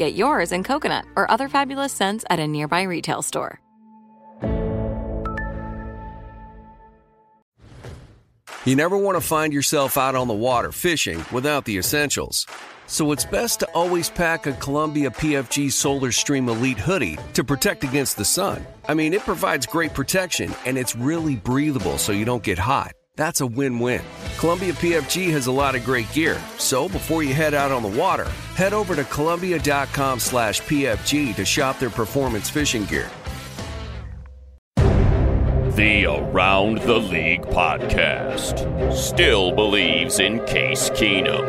Get yours in coconut or other fabulous scents at a nearby retail store. You never want to find yourself out on the water fishing without the essentials. So it's best to always pack a Columbia PFG Solar Stream Elite hoodie to protect against the sun. I mean, it provides great protection and it's really breathable so you don't get hot. That's a win-win. Columbia PFG has a lot of great gear, so before you head out on the water, head over to Columbia.com slash PFG to shop their performance fishing gear. The Around the League podcast still believes in Case Keenum.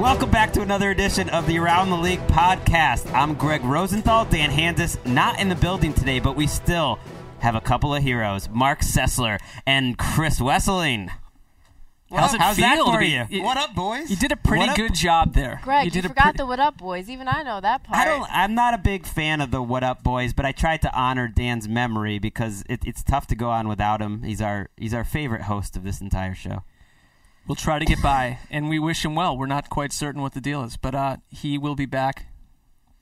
Welcome back to another edition of the Around the League podcast. I'm Greg Rosenthal. Dan Hanzus not in the building today, but we still have a couple of heroes, Mark Sessler and Chris Wesseling. How's it how's feel that to for be- you? What up, boys? You did a pretty What up? good job there. Greg, you, did a forgot pretty- the what up boys. Even I know that part. I don't. I'm not a big fan of the "What Up, Boys," but I tried to honor Dan's memory because it, it's tough to go on without him. He's our he's our favorite host of this entire show. We'll try to get by, and we wish him well. We're not quite certain what the deal is, but uh, he will be back.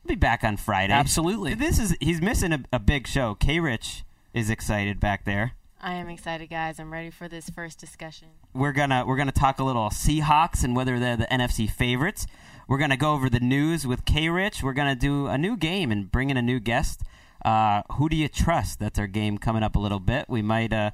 He'll be back on Friday. Absolutely. This is he's missing a, a big show. K. Rich is excited back there. I am excited, guys. I'm ready for this first discussion. We're gonna we're gonna talk a little Seahawks and whether they're the NFC favorites. We're gonna go over the news with K. Rich. We're gonna do a new game and bring in a new guest. Uh, who do you trust? That's our game coming up a little bit. We might uh,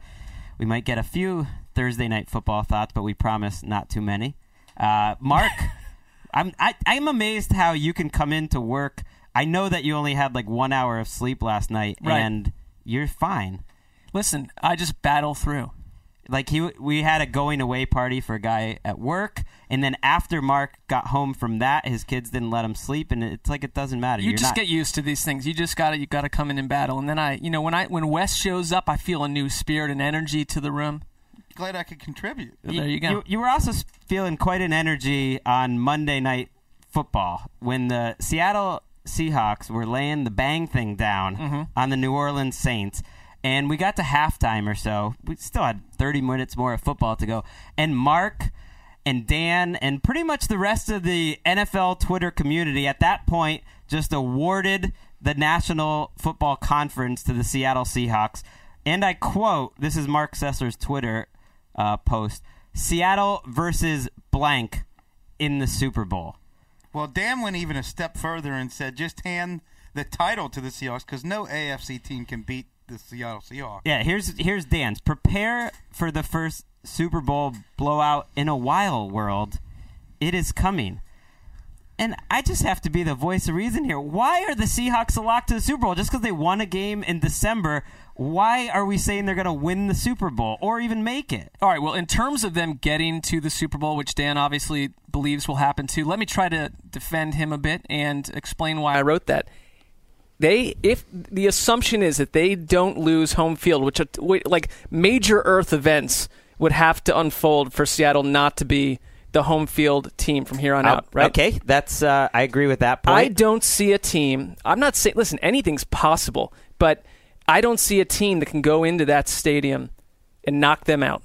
we might get a few Thursday night football thoughts, but we promise not too many. Uh, Mark, I'm I, I'm amazed how you can come into work. I know that you only had like one hour of sleep last night, Right. and you're fine. Listen, I just battle through. Like he, we had a going away party for a guy at work, and then after Mark got home from that, his kids didn't let him sleep, and it's like it doesn't matter. You You're just not, get used to these things. You just got to you got to come in and battle. And then I, you know, when I when Wes shows up, I feel a new spirit and energy to the room. Glad I could contribute. There you go. You, you were also feeling quite an energy on Monday night football when the Seattle Seahawks were laying the bang thing down Mm-hmm. on the New Orleans Saints. And we got to halftime or so. We still had 30 minutes more of football to go. And Mark and Dan and pretty much the rest of the NFL Twitter community at that point just awarded the National Football Conference to the Seattle Seahawks. And I quote this is Mark Sessler's Twitter uh, post Seattle versus blank in the Super Bowl. Well, Dan went even a step further and said just hand the title to the Seahawks because no AFC team can beat the Seattle Seahawks. Yeah, here's here's Dan's. Prepare for the first Super Bowl blowout in a while world. It is coming. And I just have to be the voice of reason here. Why are the Seahawks a lock to the Super Bowl? Just because they won a game in December, why are we saying they're going to win the Super Bowl or even make it? All right. Well, in terms of them getting to the Super Bowl, which Dan obviously believes will happen too, let me try to defend him a bit and explain why I wrote that. They, if the assumption is that they don't lose home field, which like major Earth events would have to unfold for Seattle not to be the home field team from here on out, right? Okay, that's uh, I agree with that point. I don't see a team. I'm not saying. Listen, anything's possible, but I don't see a team that can go into that stadium and knock them out.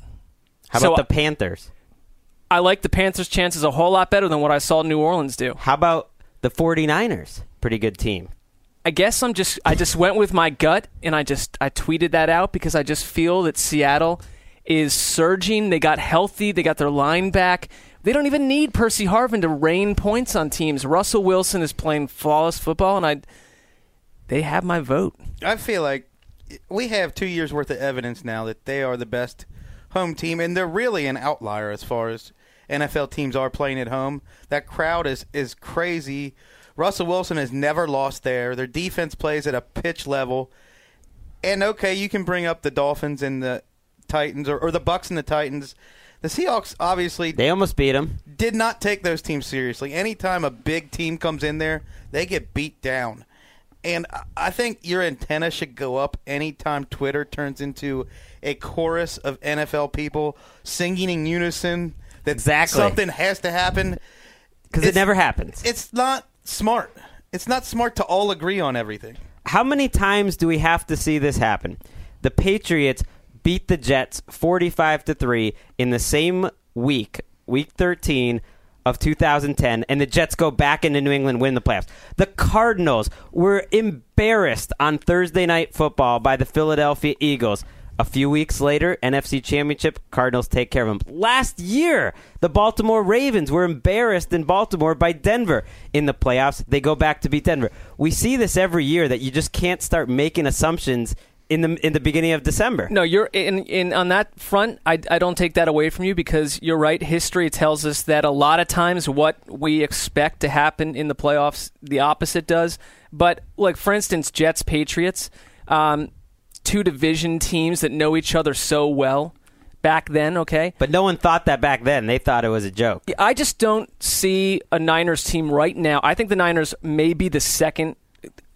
How So, about the Panthers? I like the Panthers' chances a whole lot better than what I saw New Orleans do. How about the 49ers? Pretty good team. I guess I'm just I just went with my gut and I just I tweeted that out because I just feel that Seattle is surging. They got healthy. They got their line back. They don't even need Percy Harvin to rain points on teams. Russell Wilson is playing flawless football, and I they have my vote. I feel like we have two years worth of evidence now that they are the best home team, and they're really an outlier as far as NFL teams are playing at home. That crowd is is crazy. Russell Wilson has never lost there. Their defense plays at a pitch level. And okay, you can bring up the Dolphins and the Titans or, or the Bucks and the Titans. The Seahawks obviously They almost beat them. did not take those teams seriously. Anytime a big team comes in there, they get beat down. And I- think your antenna should go up anytime Twitter turns into a chorus of NFL people singing in unison that Exactly. something has to happen. Because it never happens. It's not smart. It's not smart to all agree on everything. How many times do we have to see this happen? The Patriots beat the Jets 45 to 3 in the same week, week 13 of 2010, and the Jets go back into New England, win the playoffs. The Cardinals were embarrassed on Thursday night football by the Philadelphia Eagles. A few weeks later, NFC Championship, Cardinals take care of them. Last year, the Baltimore Ravens were embarrassed in Baltimore by Denver. In the playoffs, they go back to beat Denver. We see this every year that you just can't start making assumptions in the in the beginning of December. No, you're in, in on that front. I, I don't take that away from you because you're right. History tells us that a lot of times what we expect to happen in the playoffs, the opposite does. But like for instance, Jets Patriots, um, two division teams that know each other so well back then. Okay, But no one thought that back then. They thought it was a joke. I just don't see a Niners team right now. I think the Niners may be the second.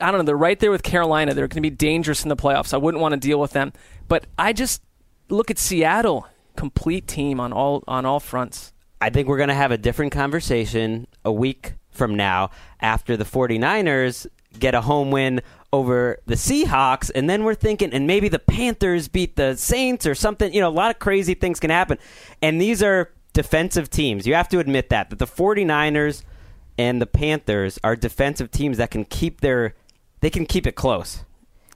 I don't know. They're right there with Carolina. They're going to be dangerous in the playoffs. I wouldn't want to deal with them. But I just look at Seattle, complete team on all on all fronts. I think we're going to have a different conversation a week from now after the 49ers get a home win over the Seahawks and then we're thinking and maybe the Panthers beat the Saints or something, you know, a lot of crazy things can happen. And these are defensive teams. You have to admit that that the 49ers and the Panthers are defensive teams that can keep their they can keep it close.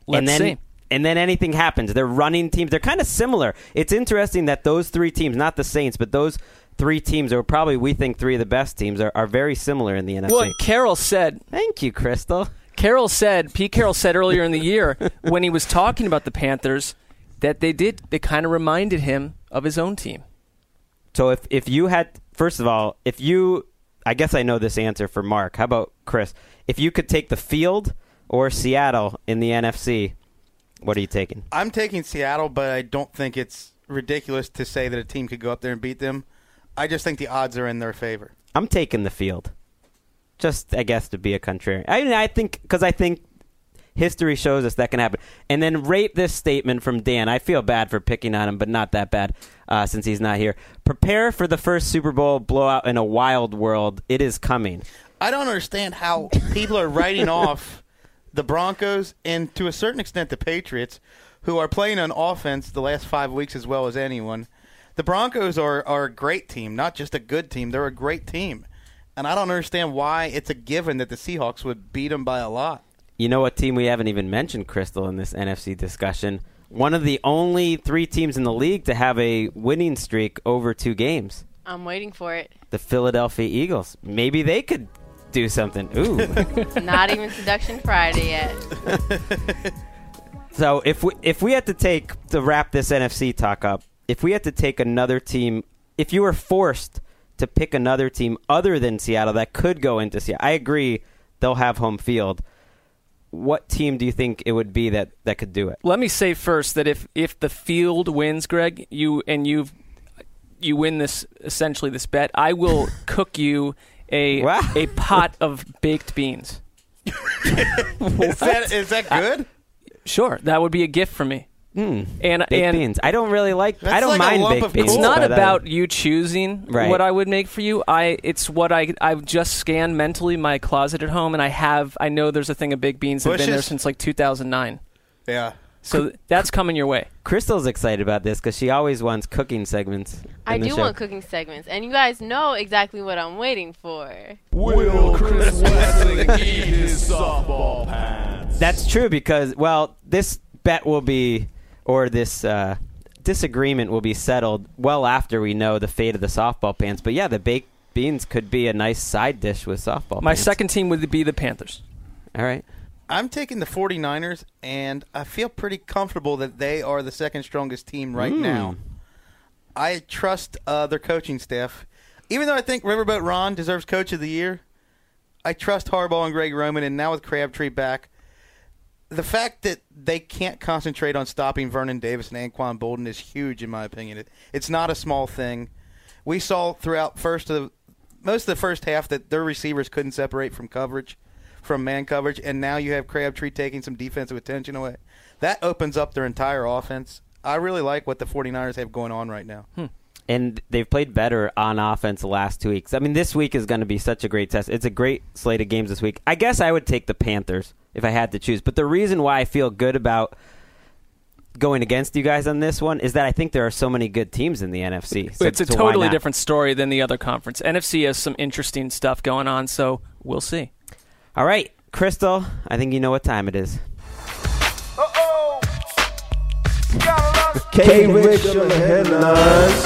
Let's and then see. and then anything happens. They're running teams. They're kind of similar. It's interesting that those three teams, not the Saints, but those three teams are probably we think three of the best teams are, are very similar in the NFC. Well, Carroll said. Thank you, Crystal. Carroll said. Pete Carroll said earlier in the year when he was talking about the Panthers that they did. They kind of reminded him of his own team. So if if you had first of all, if you I guess I know this answer for Mark. How about Chris? If you could take the field or Seattle in the NFC, what are you taking? I'm taking Seattle, but I don't think it's ridiculous to say that a team could go up there and beat them. I just think the odds are in their favor. I'm taking the field. Just, I guess, to be a contrarian. I mean, I think because I think history shows us that can happen. And then rate this statement from Dan. I feel bad for picking on him, but not that bad uh, since he's not here. Prepare for the first Super Bowl blowout in a wild world. It is coming. I don't understand how people are writing off the Broncos and to a certain extent the Patriots, who are playing on offense the last five weeks as well as anyone. The Broncos are, are a great team, not just a good team. They're a great team. And I don't understand why it's a given that the Seahawks would beat them by a lot. You know what team we haven't even mentioned, Crystal, in this NFC discussion? One of the only three teams in the league to have a winning streak over two games. I'm waiting for it. The Philadelphia Eagles. Maybe they could do something. Ooh. Not even Seduction Friday yet. So if we if we had to take to wrap this NFC talk up, if we had to take another team, if you were forced to pick another team other than Seattle that could go into Seattle, I agree they'll have home field. What team do you think it would be that that could do it? Let me say first that if if the field wins, Greg, you and you've you win this essentially this bet, I will cook you a Wow. a pot of baked beans. Is that, is that good? Sure, that would be a gift for me. Hmm. And Baked and beans. I don't really like. I don't like a mind lump baked of beans. it's not but, uh, about you choosing Right. what I would make for you. I it's what I I've just scanned mentally my closet at home, and I have I know there's a thing of baked beans that have been there since like 2009. Yeah. So that's coming your way. Crystal's excited about this because she always wants cooking segments. I do show. want cooking segments, and you guys know exactly what I'm waiting for. Will Chris Wesseling eat his softball pants? That's true because well, this bet will be or this uh, disagreement will be settled well after we know the fate of the softball pants. But yeah, the baked beans could be a nice side dish with softball. My pants. second team would be the Panthers. All right. I'm taking the 49ers, and I feel pretty comfortable that they are the second strongest team right Mm. now. I trust uh, their coaching staff. Even though I think Riverboat Ron deserves Coach of the Year, I trust Harbaugh and Greg Roman, and now with Crabtree back, the fact that they can't concentrate on stopping Vernon Davis and Anquan Boldin is huge, in my opinion. It, it's not a small thing. We saw throughout first of most of the first half that their receivers couldn't separate from coverage, from man coverage, and now you have Crabtree taking some defensive attention away. That opens up their entire offense. I really like what the 49ers have going on right now. Hmm. and they've played better on offense the last two weeks. I mean, this week is going to be such a great test. It's a great slate of games this week. I guess I would take the Panthers if I had to choose. But the reason why I feel good about going against you guys on this one is that I think there are so many good teams in the NFC. So, it's a so totally different story than the other conference. NFC has some interesting stuff going on, so we'll see. All right, Crystal, I think you know what time it is. Uh-oh. K Rich on the headlines.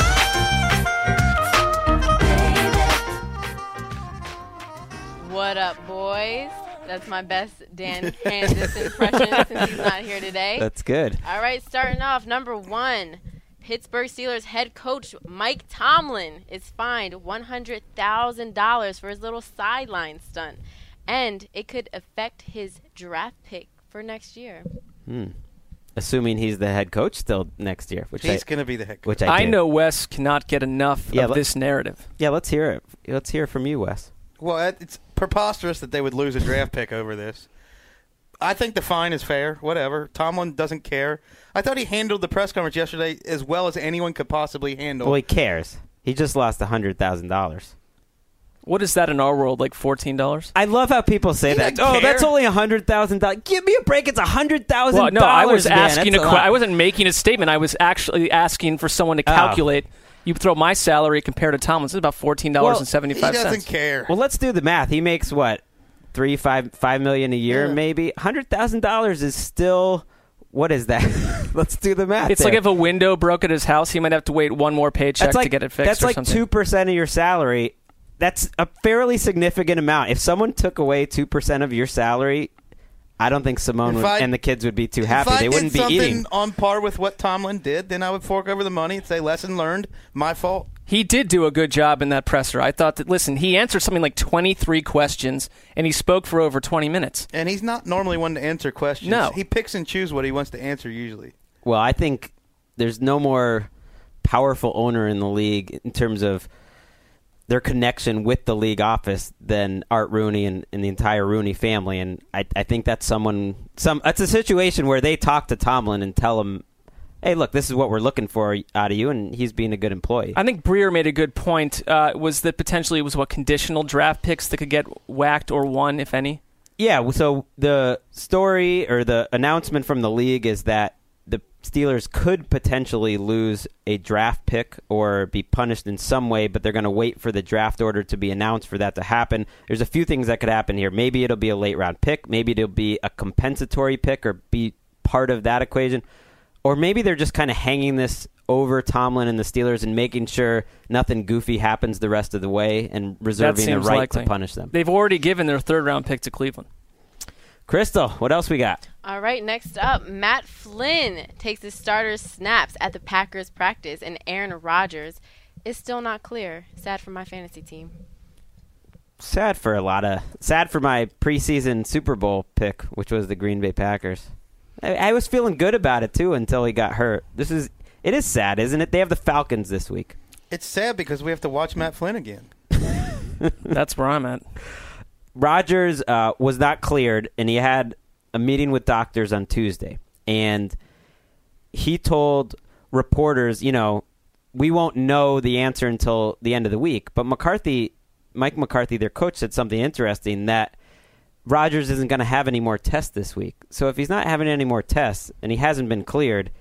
What up, boys? That's my best Dan Hanzus impression since he's not here today. That's good. All right, starting off, number one. Pittsburgh Steelers head coach Mike Tomlin is fined $100,000 for his little sideline stunt, and it could affect his draft pick for next year. Hmm. Assuming he's the head coach still next year, which He's going to be the head coach. which I, I know Wes cannot get enough Yeah, of let- this narrative. Yeah, let's hear it. Let's hear it from you, Wes. Well, it's preposterous that they would lose a draft pick over this. I think the fine is fair. Whatever. Tomlin doesn't care. I thought he handled the press conference yesterday as well as anyone could possibly handle. Well, he cares. He just lost hundred thousand dollars. What is that in our world? Like fourteen dollars? I love how people say He that. doesn't Oh, that's care. only hundred thousand dollars. Give me a break. It's a hundred thousand Well, dollars. no, I was asking man. a That's que- lot. I wasn't making a statement. I was actually asking for someone to Oh. calculate. You throw my salary compared to Tomlin's, it's about fourteen dollars and he seventy five doesn't care. Well, let's do the math. He makes what three, five, five million a year, Yeah. maybe. Hundred thousand dollars is still. What is that? let's do the math. It's there. like if a window broke at his house, he might have to wait one more paycheck like to get it fixed. that's or like two percent of your salary. That's a fairly significant amount. If someone took away two percent of your salary, I don't think Simone would, I- and the kids would be too happy. If They did wouldn't be something eating. on par with what Tomlin did, then I would fork over the money and say, lesson learned, my fault. He did do a good job in that presser. I thought that. Listen, he answered something like twenty three questions, and he spoke for over twenty minutes. And he's not normally one to answer questions. No. He picks and chooses what he wants to answer usually. Well, I think there's no more powerful owner in the league in terms of their connection with the league office than Art Rooney and, and the entire Rooney family. And I, I think that's someone some that's a situation where they talk to Tomlin and tell him, "Hey, look, this is what we're looking for out of you," and he's being a good employee. I think Breer made a good point. Uh, was that potentially it was what conditional draft picks that could get whacked or won, if any? Yeah, so the story or the announcement from the league is that the Steelers could potentially lose a draft pick or be punished in some way, but they're going to wait for the draft order to be announced for that to happen. There's a few things that could happen here. Maybe it'll be a late round pick, maybe it'll be a compensatory pick or be part of that equation. Or maybe they're just kind of hanging this over Tomlin and the Steelers and making sure nothing goofy happens the rest of the way and reserving the right likely. to punish them. They've already given their third round pick to Cleveland. Crystal, what else we got? All right, next up, Matt Flynn takes his starter's snaps at the Packers practice, and Aaron Rodgers is still not clear. Sad for my fantasy team. sad for a lot of sad for my preseason Super Bowl pick, which was the Green Bay Packers. I, I was feeling good about it too until he got hurt. This is it is sad, isn't it? They have the Falcons this week. It's sad because we have to watch Matt Flynn again. That's where I'm at. Rodgers uh, was not cleared, and he had a meeting with doctors on Tuesday, and he told reporters, you know, we won't know the answer until the end of the week. But McCarthy, Mike McCarthy, their coach, said something interesting that Rodgers isn't going to have any more tests this week. So if he's not having any more tests and he hasn't been cleared,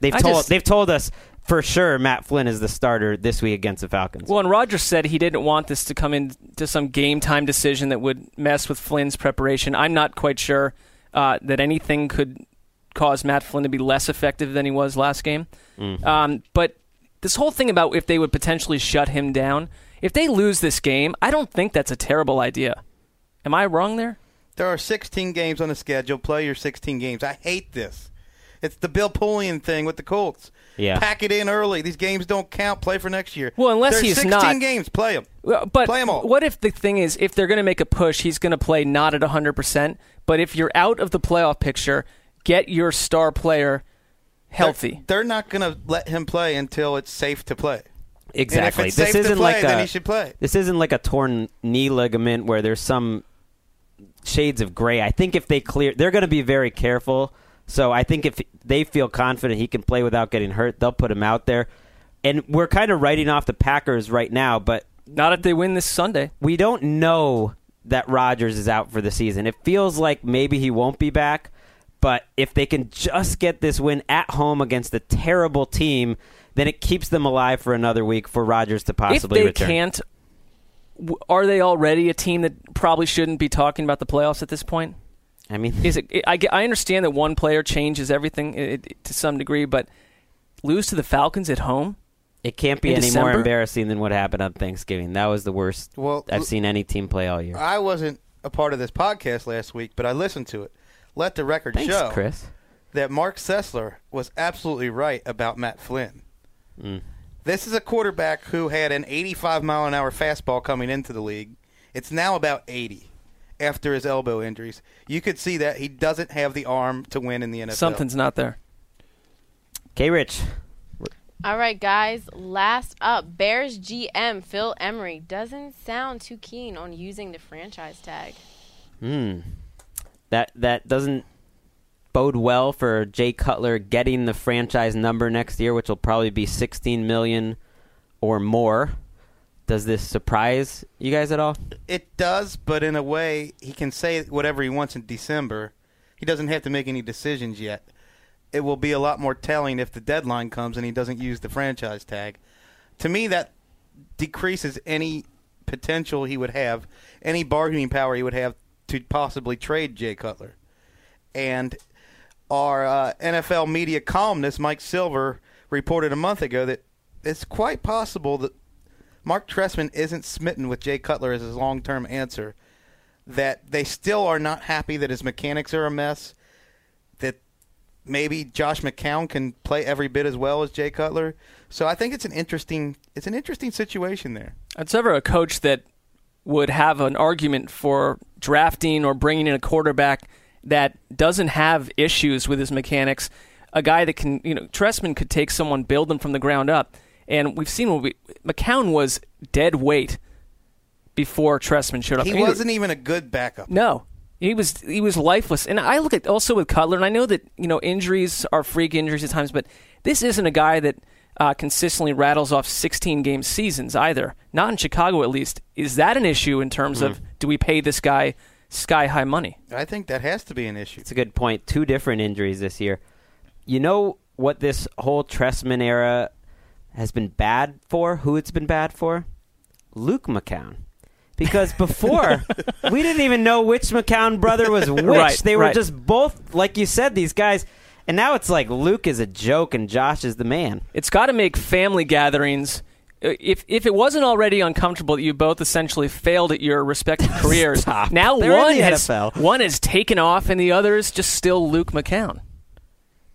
they've I told just- they've told us for sure Matt Flynn is the starter this week against the Falcons. Well, and Rodgers said he didn't want this to come into some game time decision that would mess with Flynn's preparation. I'm not quite sure uh, that anything could cause Matt Flynn to be less effective than he was last game. Mm. Um, but this whole thing about if they would potentially shut him down, if they lose this game, I don't think that's a terrible idea. Am I wrong there? There are 16 games on the schedule. Play your 16 games. I hate this. It's the Bill Polian thing with the Colts. Yeah. Pack it in early. These games don't count. Play for next year. Well, unless There's he's 16 not- games. Play them. Well, But Play 'em all. what if the thing is, if they're going to make a push, he's going to play not at 100%, but if you're out of the playoff picture, get your star player healthy. They're, they're not going to let him play until it's safe to play. Exactly. And if it's this isn't play, like then he should play. this isn't like a torn knee ligament where there's some shades of gray. I think if they clear, they're going to be very careful. So I think if they feel confident he can play without getting hurt, they'll put him out there. And we're kind of writing off the Packers right now, but Not if they win this Sunday. we don't know that Rodgers is out for the season. It feels like maybe he won't be back, but if they can just get this win at home against a terrible team, then it keeps them alive for another week for Rodgers to possibly if they return. can't, are they already a team that probably shouldn't be talking about the playoffs at this point? I mean, Is it? I, I understand that one player changes everything i- i- to some degree, but lose to the Falcons at home. it can't be in any more embarrassing than what happened on Thanksgiving. That was the worst Well, I've seen any team play all year. I wasn't a part of this podcast last week, but I listened to it. Let the record Thanks, show Chris. that Mark Sessler was absolutely right about Matt Flynn. Mm. This is a quarterback who had an 85 mile an hour fastball coming into the league. It's now about 80 after his elbow injuries. You could see that he doesn't have the arm to win in the NFL. Something's not there. Okay, Rich. All right, guys. Last up, Bears GM Phil Emery doesn't sound too keen on using the franchise tag. Hmm. That that doesn't bode well for Jay Cutler getting the franchise number next year, which will probably be 16 million or more. Does this surprise you guys at all? It does, but in a way, he can say whatever he wants in December. He doesn't have to make any decisions yet. It will be a lot more telling if the deadline comes and he doesn't use the franchise tag. To me, that decreases any potential he would have, any bargaining power he would have to possibly trade Jay Cutler. And our uh, NFL media columnist, Mike Silver, reported a month ago that it's quite possible that Mark Trestman isn't smitten with Jay Cutler as his long term answer. That they still are not happy that his mechanics are a mess. That maybe Josh McCown can play every bit as well as Jay Cutler. So I think it's an interesting it's an interesting situation there. It's ever a coach that would have an argument for drafting or bringing in a quarterback that doesn't have issues with his mechanics. A guy that can, you know, Trestman could take someone, build them from the ground up. And we've seen what we, McCown was dead weight before Trestman showed up. He I mean, wasn't even a good backup. No, he was he was lifeless. And I look at also with Cutler, and I know that you know injuries are freak injuries at times, but this isn't a guy that uh, consistently rattles off 16 game seasons either. Not in Chicago, at least. Is that an issue in terms of do we pay this guy sky high money? I think that has to be an issue. It's a good point. Two different injuries this year. You know what this whole Trestman era has been bad for? Who it's been bad for? Luke McCown. Because before, we didn't even know which McCown brother was which. Right, they were right. just both, like you said, these guys. And now it's like Luke is a joke and Josh is the man. It's got to make family gatherings. uh, If if it wasn't already uncomfortable that you both essentially failed at your respective careers, Stop. now They're one has NFL. one has taken off and the other is just still Luke McCown,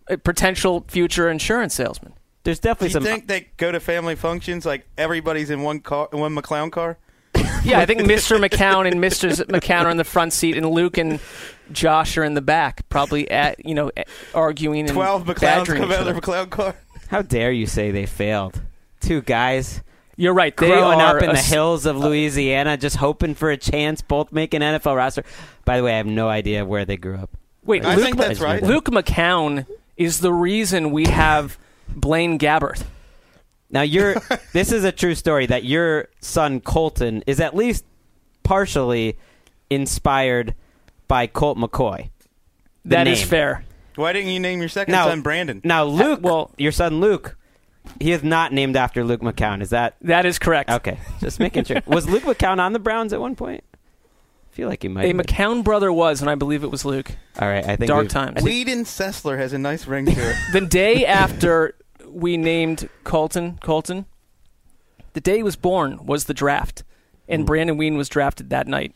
a potential future insurance salesman. There's Do definitely you some. think they go to family functions like everybody's in one car, one McClown car? Yeah, I think Mr. McCown and Mr. McCown are in the front seat, and Luke and Josh are in the back, probably at you know a- arguing and Twelve McClowns badgering come each out of other. their McClown car. How dare you say they failed? Two guys You're right. They growing are up in a the s- hills of Louisiana, just hoping for a chance, both making NFL roster. By the way, I have no idea where they grew up. Wait, I Luke, think that's right. Luke McCown is the reason we have Blaine Gabbert. Now, your this is a true story that your son Colton is at least partially inspired by Colt McCoy. The That is name. fair. Why didn't you name your second Now- son Brandon? Now, Luke, well- your son Luke, he is not named after Luke McCown. Is that That is correct. okay? Just making sure. Was Luke McCown on the Browns at one point? Feel like he might. A have been. McCown brother was, and I believe it was Luke. All right, I think Dark we've- times. Weeden Sessler has a nice ring to it. The day after we named Colton, Colton, the day he was born was the draft, and hmm. Brandon Weeden was drafted that night.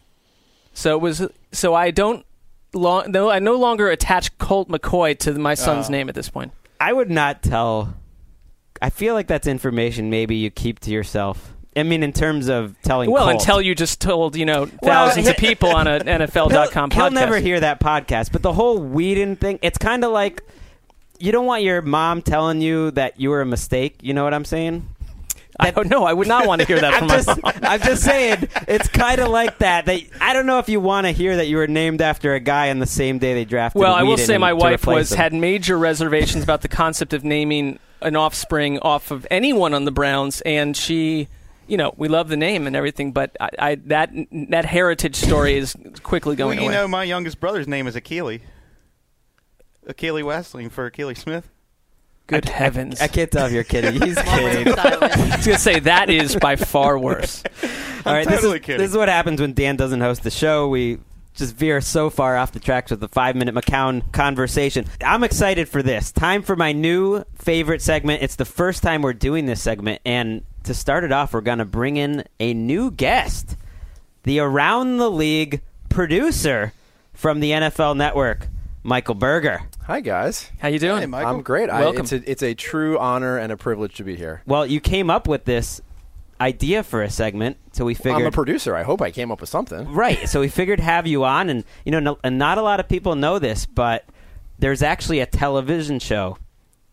So it was. So I don't. Long, no, I no longer attach Colt McCoy to my son's Oh. name at this point. I would not tell. I feel like that's information maybe you keep to yourself. I mean, in terms of telling. Well, Colt. until you just told you know Well, thousands of people on an NFL.com he'll, podcast. he'll never hear that podcast. But the whole Weeden thing, it's kind of like you don't want your mom telling you that you were a mistake. You know what I'm saying? I don't know. I would not want to hear that I'm from my just, mom. I'm just saying, it's kind of like that. That I don't know if you want to hear that you were named after a guy on the same day they drafted. Well, I will say my wife was him. had major reservations about the concept of naming an offspring off of anyone on the Browns, and she, you know, we love the name and everything, but I, I that that heritage story is quickly going well, going you away. know, my youngest brother's name is Akili. Akili Wesseling for Akili Smith. Good heavens! I can't tell if you're kidding. He's kidding. I was gonna say that is by far worse. All right, totally this is, kidding. This is what happens when Dan doesn't host the show. We just veer so far off the tracks with the five minute McCown conversation. I'm excited for this. Time for my new favorite segment. It's the first time we're doing this segment. And to start it off, we're going to bring in a new guest, the Around the League producer from the NFL Network, Michael Berger. Hi guys. How you doing? Hey, Michael. I'm great. I, Welcome. it's, a, it's a true honor and a privilege to be here. Well, you came up with this idea for a segment, so we figured. I'm a producer. I hope I came up with something. Right. So we figured have you on, and you know, no, and not a lot of people know this, but there's actually a television show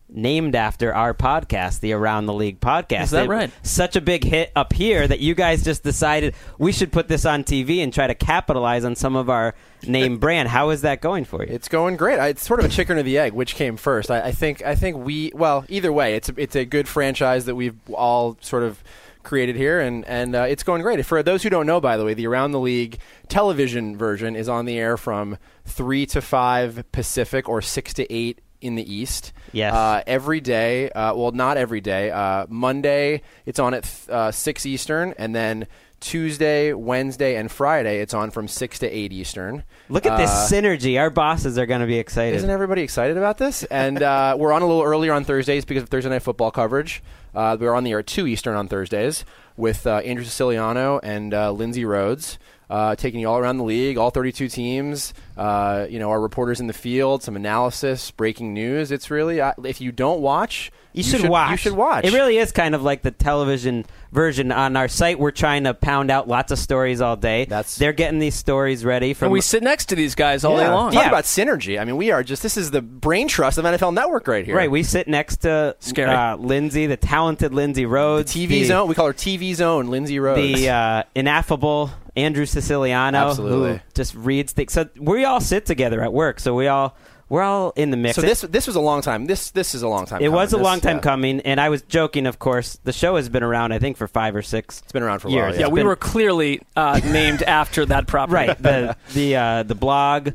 named after our podcast, the Around the League podcast. Is that It- right? Such a big hit up here that you guys just decided we should put this on TV and try to capitalize on some of our name brand. How is that going for you? It's going great. I, it's sort of a chicken or the egg. Which came first? I, I think. I think we. Well, either way, it's a, it's a good franchise that we've all sort of created here, and and uh, it's going great. For those who don't know, by the way, the Around the League television version is on the air from three to five Pacific or six to eight in the East. Yes. Uh, every day. Uh, well, not every day. Uh, Monday it's on at th- uh, six Eastern, and then. Tuesday, Wednesday, and Friday, it's on from six to eight Eastern. Look at this Uh, synergy. Our bosses are going to be excited. isn't everybody excited about this? And uh, we're on a little earlier on Thursdays because of Thursday night football coverage. Uh, we're on the air at two Eastern on Thursdays with uh, Andrew Siciliano and uh, Lindsay Rhodes. Uh, taking you all around the league, all 32 teams. Uh, you know, our reporters in the field, some analysis, breaking news. It's really, uh, if you don't watch, You, should, watch. You should watch. It really is kind of like the television version. On our site, we're trying to pound out lots of stories all day. That's- They're getting these stories ready from and we sit next to these guys all day Yeah. long. Talk Yeah. about synergy. I mean, we are just this is the brain trust of NFL Network right here. Right, we sit next to Scary. Uh, Lindsay, the talented Lindsay Rhodes, TV the, zone. We call her TV zone. Lindsay Rhodes. the uh, ineffable Andrew Siciliano, Absolutely. who just reads things. So we all sit together at work. So we all we're all in the mix. so this this was a long time. This this is a long time. it was a coming. long time yeah. coming, and I was joking. Of course, the show has been around. I think for five or six. It's been around for a years. while. Yeah, Yeah, we been- were clearly uh, named after that property. right the the uh, the blog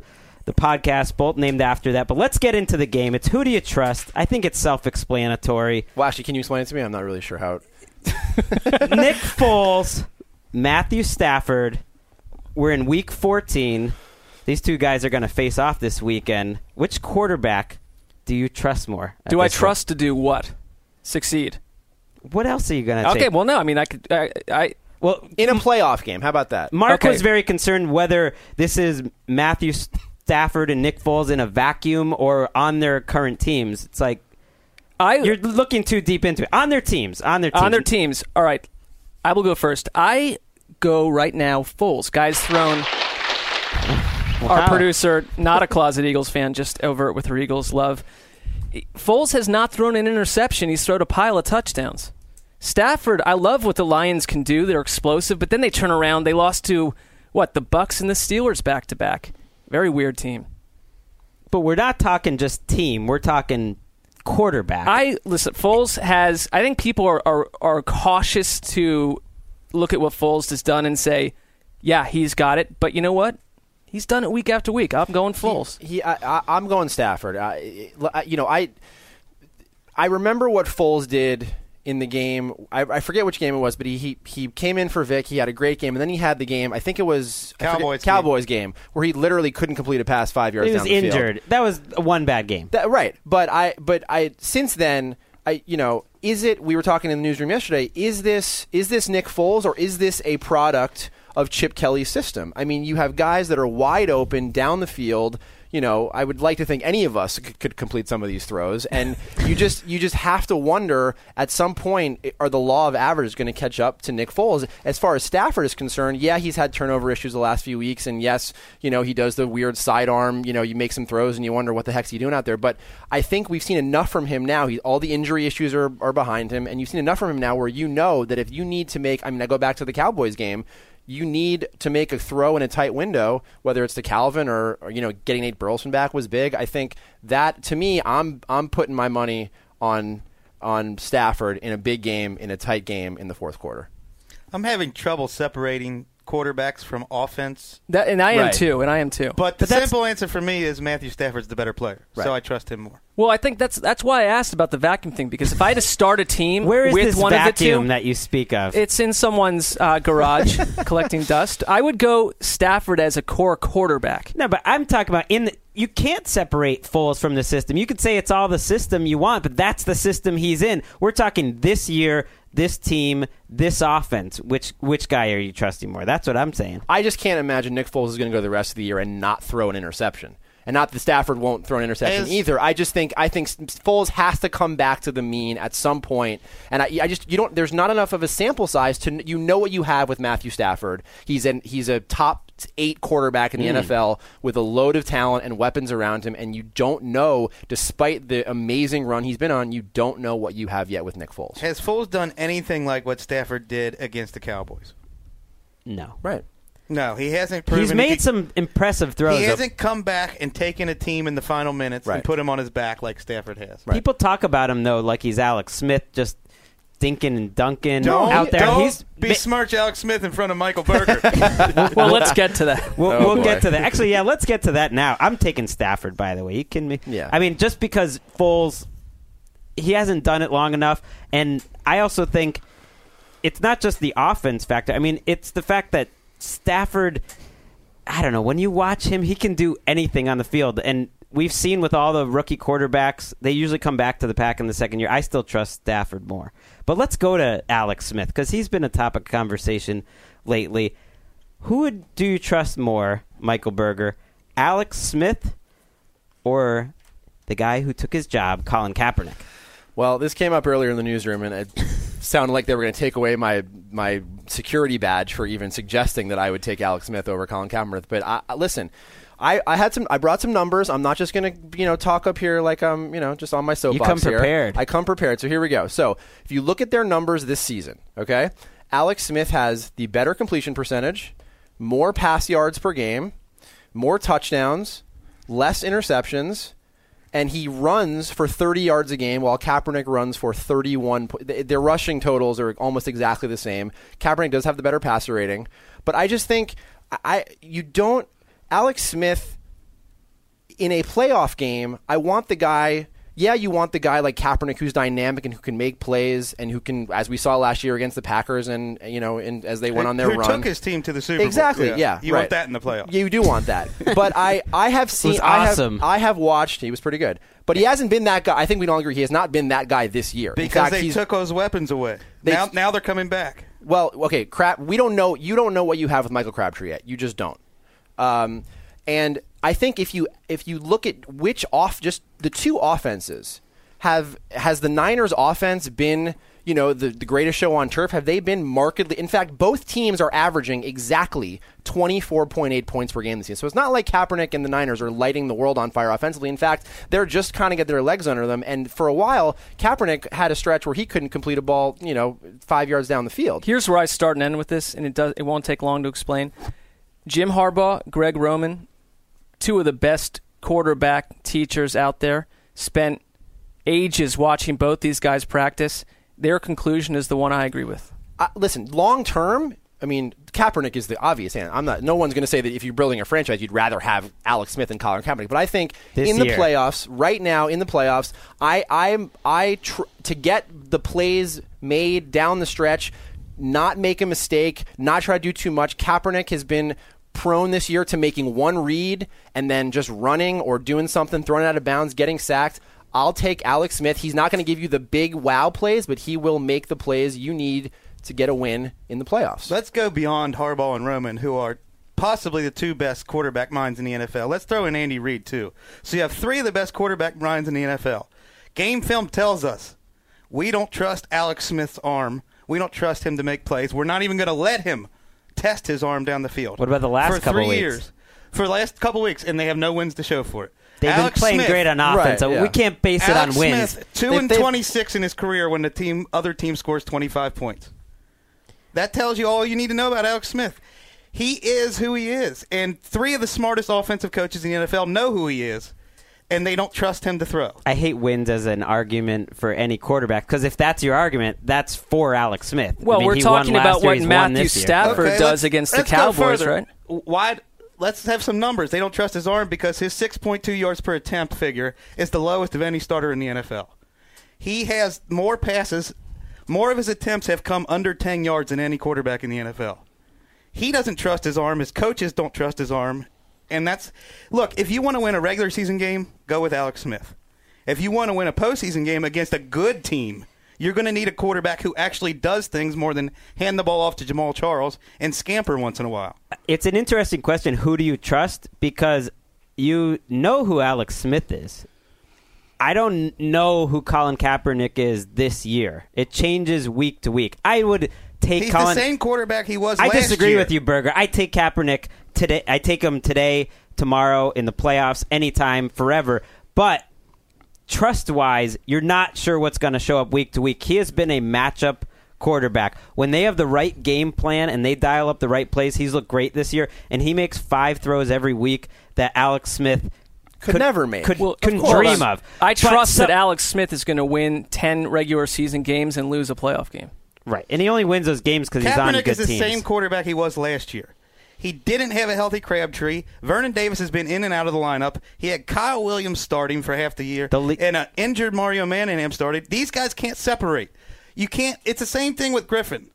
the podcast both named after that but let's get into the game it's who do you trust i think it's self-explanatory Well, actually, can you explain it to me? I'm not really sure how. It, nick foles matthew stafford we're in week 14 these two guys are going to face off this weekend which quarterback do you trust more Do I this point? trust to do what? Succeed. what else are you going to Okay. take Well, no. I mean, I could. I, I well in a playoff game, how about that? Mark Okay. was very concerned whether this is Matthew Stafford and Nick Foles in a vacuum or on their current teams. It's like I you're looking too deep into it. On their teams, on their teams. on their teams. All right, I will go first. I go right now. Foles, guys thrown. Our producer, not a closet Eagles fan, just overt with her Eagles love. Foles has not thrown an interception. He's thrown a pile of touchdowns. Stafford, I love what the Lions can do. They're explosive, but then they turn around. They lost to what the Bucks and the Steelers back to back. Very weird team. But we're not talking just team. We're talking quarterback. I listen. Foles has. I think people are, are are cautious to look at what Foles has done and say, "Yeah, he's got it." But you know what? He's done it week after week. I'm going Foles. He, I, I, I'm going Stafford. I, I- you know, I I remember what Foles did in the game. I, I forget which game it was, but he, he he came in for Vic. He had a great game, and then he had the game. I think it was I forget- Cowboys game. Cowboys game where he literally couldn't complete a pass five yards. He was down the field. injured. That was one bad game. That, right, but I, but I, since then, I, you know, is it? We were talking in the newsroom yesterday. Is this is this Nick Foles or is this a product of Chip Kelly's system? I mean, you have guys that are wide open down the field. You know, I would like to think any of us could, could complete some of these throws, and you just you just have to wonder at some point are the law of averages going to catch up to Nick Foles? As far as Stafford is concerned, yeah, he's had turnover issues the last few weeks, and yes, you know he does the weird sidearm. You know, you make some throws and you wonder what the heck's he doing out there. But I think we've seen enough from him now. He, all the injury issues are, are behind him, and you've seen enough from him now where you know that if you need to make, I mean, I go back to the Cowboys game you need to make a throw in a tight window, whether it's to Calvin or, or you know getting Nate Burleson back was big. I think that to me, I'm I'm putting my money on on Stafford in a big game in a tight game in the fourth quarter. I'm having trouble separating quarterbacks from offense. That, and I am Right. too, and I am too. But the that's- simple answer for me is Matthew Stafford's the better player, Right. so I trust him more. Well, I think that's that's why I asked about the vacuum thing because if I had to start a team Where is with this one of the vacuum two, that you speak of? it's in someone's uh, garage collecting dust. I would go Stafford as a core quarterback. No, but I'm talking about in the. You can't separate Foles from the system. You could say it's all the system you want, but that's the system he's in. We're talking this year, this team, this offense. Which which guy are you trusting more? That's what I'm saying. I just can't imagine Nick Foles is going to go the rest of the year and not throw an interception. And not that Stafford won't throw an interception As- either. I just think I think Foles has to come back to the mean at some point. And I, I just you don't. There's not enough of a sample size to you know what you have with Matthew Stafford. He's an he's a top eight quarterback in the hmm. NFL with a load of talent and weapons around him. And you don't know, despite the amazing run he's been on, you don't know what you have yet with Nick Foles. Has Foles done anything like what Stafford did against the Cowboys? No, Right. No, he hasn't. Proven he's made could- some impressive throws. He hasn't come back and taken a team in the final minutes and put him on his back like Stafford has. People talk about him though, like he's Alex Smith, just dinking and dunking Don't, out there. don't he's besmirch Alex Smith in front of Michael Berger. Well, let's get to that. We'll, Oh, we'll get to that. Actually, yeah, let's get to that now. I'm taking Stafford, by the way. You kidding me? Yeah. I mean, just because Foles, he hasn't done it long enough, and I also think it's not just the offense factor. I mean, it's the fact that Stafford. I don't know. When you watch him, he can do anything on the field, and we've seen with all the rookie quarterbacks, they usually come back to the pack in the second year. I still trust Stafford more. But let's go to Alex Smith because he's been a topic of conversation lately. Who would do you trust more, Michael Berger, Alex Smith, or the guy who took his job, Colin Kaepernick? Well, this came up earlier in the newsroom, and it sounded like they were going to take away my my security badge for even suggesting that I would take Alex Smith over Colin Kaepernick. But I, listen, I, I had some. I brought some numbers. I'm not just going to you know talk up here like I'm you know just on my soapbox. come here. prepared. I come prepared. So here we go. So if you look at their numbers this season, okay, Alex Smith has the better completion percentage, more pass yards per game, more touchdowns, less interceptions, and he runs for 30 yards a game while Kaepernick runs for 31. Their rushing totals are almost exactly the same. Kaepernick does have the better passer rating, but I just think I- you don't Alex Smith in a playoff game. I want the guy. Yeah, you want the guy like Kaepernick who's dynamic and who can make plays and who can, as we saw last year against the Packers, and you know, and as they went on their Who run, took his team to the Super Bowl. Exactly. Yeah. You right. want that in the playoffs. Yeah, you do want that. but I, I have seen. was I have- awesome. I have watched. He was pretty good. But he hasn't been that guy. I think we don't agree. He has not been that guy this year. Because fact, they he's- took those weapons away. They- now, now they're coming back. well, okay, crap. We don't know. You don't know what you have with Michael Crabtree yet. You just don't. Um, and I think if you if you look at which off, just the two offenses have has the Niners offense been you know the the greatest show on turf? Have they been markedly? In fact, both teams are averaging exactly twenty four point eight points per game this season. So it's not like Kaepernick and the Niners are lighting the world on fire offensively. In fact, they're just kind of get their legs under them. And for a while, Kaepernick had a stretch where he couldn't complete a ball, you know, five yards down the field. Here's where I start and end with this, and it does. It won't take long to explain. Jim Harbaugh, Greg Roman, two of the best quarterback teachers out there, spent ages watching both these guys practice. Their conclusion is the one I agree with. uh, listen, long term, I mean, Kaepernick is the obvious answer. I'm not. No one's going to say that if you're building a franchise, you'd rather have Alex Smith and Colin Kaepernick. But I think This in the year. playoffs, right now in the playoffs, I I'm I tr- to get the plays made down the stretch, not make a mistake, not try to do too much. Kaepernick has been prone this year to making one read and then just running or doing something, throwing out of bounds, getting sacked. I'll take Alex Smith. He's not going to give you the big wow plays, but he will make the plays you need to get a win in the playoffs. Let's go beyond Harbaugh and Roman, who are possibly the two best quarterback minds in the NFL. Let's throw in Andy Reid too. So you have three of the best quarterback minds in the NFL. Game film tells us we don't trust Alex Smith's arm. We don't trust him to make plays. We're not even going to let him test his arm down the field. What about the last for couple three weeks? years? For the last couple weeks, and they have no wins to show for it. They've Alex been playing Smith- great on offense, Right, so yeah. we can't base it Alex on wins. Smith, two They- and twenty six in his career when the team other team scores twenty five points. That tells you all you need to know about Alex Smith. He is who he is, and three of the smartest offensive coaches in the NFL know who he is, and they don't trust him to throw. I hate wins as an argument for any quarterback because if that's your argument, that's for Alex Smith. I Well, mean, we're he talking about year, what he's Matthew. Stafford Okay, does against the Cowboys, right? Why? Let's have some numbers. They don't trust his arm because his 6.2 yards per attempt figure is the lowest of any starter in the NFL. He has more passes, more of his attempts have come under 10 yards than any quarterback in the NFL. He doesn't trust his arm. His coaches don't trust his arm. And that's look, if you want to win a regular season game, go with Alex Smith. If you want to win a postseason game against a good team, you're going to need a quarterback who actually does things more than hand the ball off to Jamaal Charles and scamper once in a while. It's an interesting question. Who do you trust? Because you know who Alex Smith is. I don't know who Colin Kaepernick is this year. It changes week to week. I would take He's Colin. the same quarterback he was I last disagree year. with you, Berger. I take Kaepernick today. I take him today, tomorrow, in the playoffs, anytime, forever. But trust wise, you're not sure what's going to show up week to week. He has been a matchup quarterback. When they have the right game plan and they dial up the right plays, he's looked great this year, and he makes five throws every week that Alex Smith Could never make. Could, Well, couldn't course. dream of. I But trust so- that Alex Smith is going to win 10 regular season games and lose a playoff game. Right, and he only wins those games because he's on good is the teams. same quarterback he was last year. He didn't have a healthy Crabtree. Vernon Davis has been in and out of the lineup. He had Kyle Williams starting for half the year, The le- and an injured Mario Manningham started. These guys can't separate. You can't. It's the same thing with Griffin.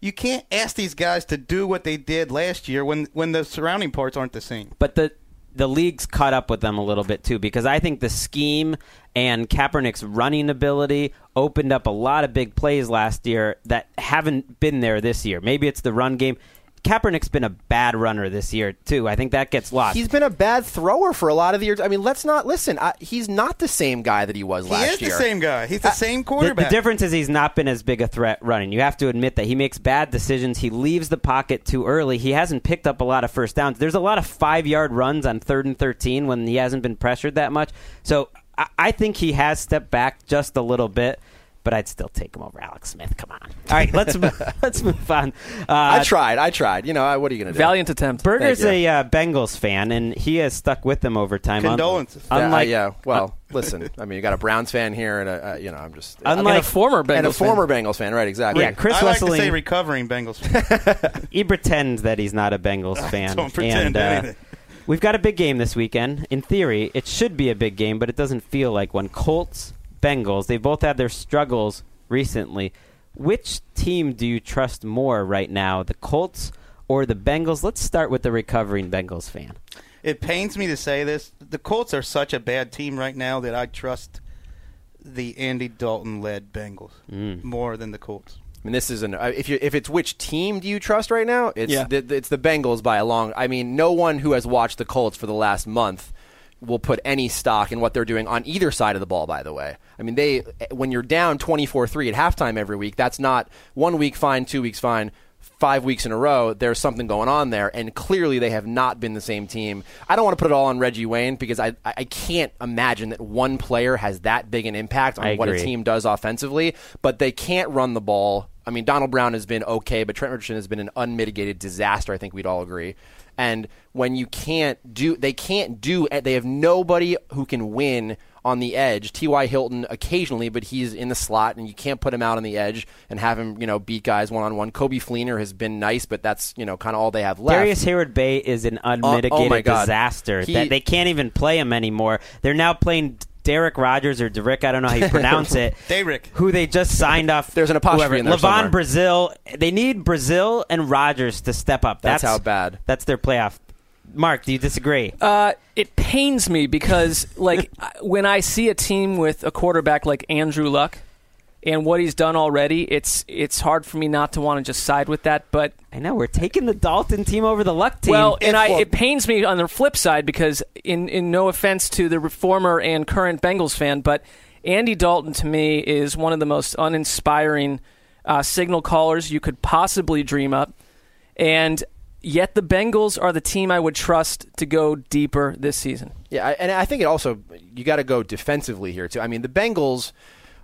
You can't ask these guys to do what they did last year when when the surrounding parts aren't the same. but the the league's caught up with them a little bit too because I think the scheme and Kaepernick's running ability opened up a lot of big plays last year that haven't been there this year. Maybe it's the run game. Kaepernick's been a bad runner this year too. I think that gets lost. He's been a bad thrower for a lot of the years. I mean, let's not listen. I, he's not the same guy that he was He last is year. the same guy. He's the same the, quarterback. the difference is he's not been as big a threat running. You have to admit that he makes bad decisions. He leaves the pocket too early. He hasn't picked up a lot of first downs. There's a lot of five yard runs on third and thirteen when he hasn't been pressured that much. So I, I think he has stepped back just a little bit. But I'd still take him over Alex Smith. Come on. All right, let's move, let's move on. Uh, I tried. I tried. You know, I, what are you going to do? Valiant attempt. Berger's a uh, Bengals fan, and he has stuck with them over time. Un- Condolences. Yeah, Unlike, yeah. Well, listen. I mean, you got a Browns fan here, and a, uh, you know, I'm just Unlike- and a former Bengals and a fan. former Bengals fan, right? Exactly. Yeah, Chris I like to say recovering Bengals. fan. he pretends that he's not a Bengals fan. don't pretend and, uh, anything. We've got a big game this weekend. In theory, it should be a big game, but it doesn't feel like one. Colts, Bengals. They both had their struggles recently. Which team do you trust more right now, the Colts or the Bengals? Let's start with the recovering Bengals fan. It pains me to say this. The Colts are such a bad team right now that I trust the Andy Dalton led Bengals Mm. more than the Colts. I mean, this isn't. uh, If you if it's which team do you trust right now? It's Yeah. the, it's the Bengals by a long. I mean, no one who has watched the Colts for the last month will put any stock in what they're doing on either side of the ball. By the way, I mean they when you're down twenty four three at halftime every week, that's not one week fine, two weeks fine. Five weeks in a row, there's something going on there, and clearly they have not been the same team. I don't want to put it all on Reggie Wayne because I I can't imagine that one player has that big an impact on what a team does offensively, but they can't run the ball. I mean, Donald Brown has been okay, but Trent Richardson has been an unmitigated disaster. I think we'd all agree. And when you can't do, they can't do. They have nobody who can win on the edge. T.Y. Hilton occasionally, but he's in the slot, and you can't put him out on the edge and have him, you know, beat guys one on one. Coby Fleener has been nice, but that's you know kind of all they have left. Darrius Heyward-Bey is an uh, oh unmitigated oh disaster. He- that they can't even play him anymore. They're now playing Da'Rick Rogers or Derek, I don't know how you pronounce it. Derek. Who they just signed off. There's an apostrophe whoever. in there LaVon somewhere. Brazill. They need Brazill and Rogers to step up. That's That's, how bad. That's their playoff. Mark, do you disagree? Uh, it pains me because, like, when I see a team with a quarterback like Andrew Luck and what he's done already, it's it's hard for me not to want to just side with that. But I know we're taking the Dalton team over the Luck team. well, and I it pains me on the flip side because, in in no offense to the former and current Bengals fan, but Andy Dalton to me is one of the most uninspiring uh, signal callers you could possibly dream up, and yet the Bengals are the team I would trust to go deeper this season. Yeah, and I think it also you got to go defensively here too. I mean, the Bengals.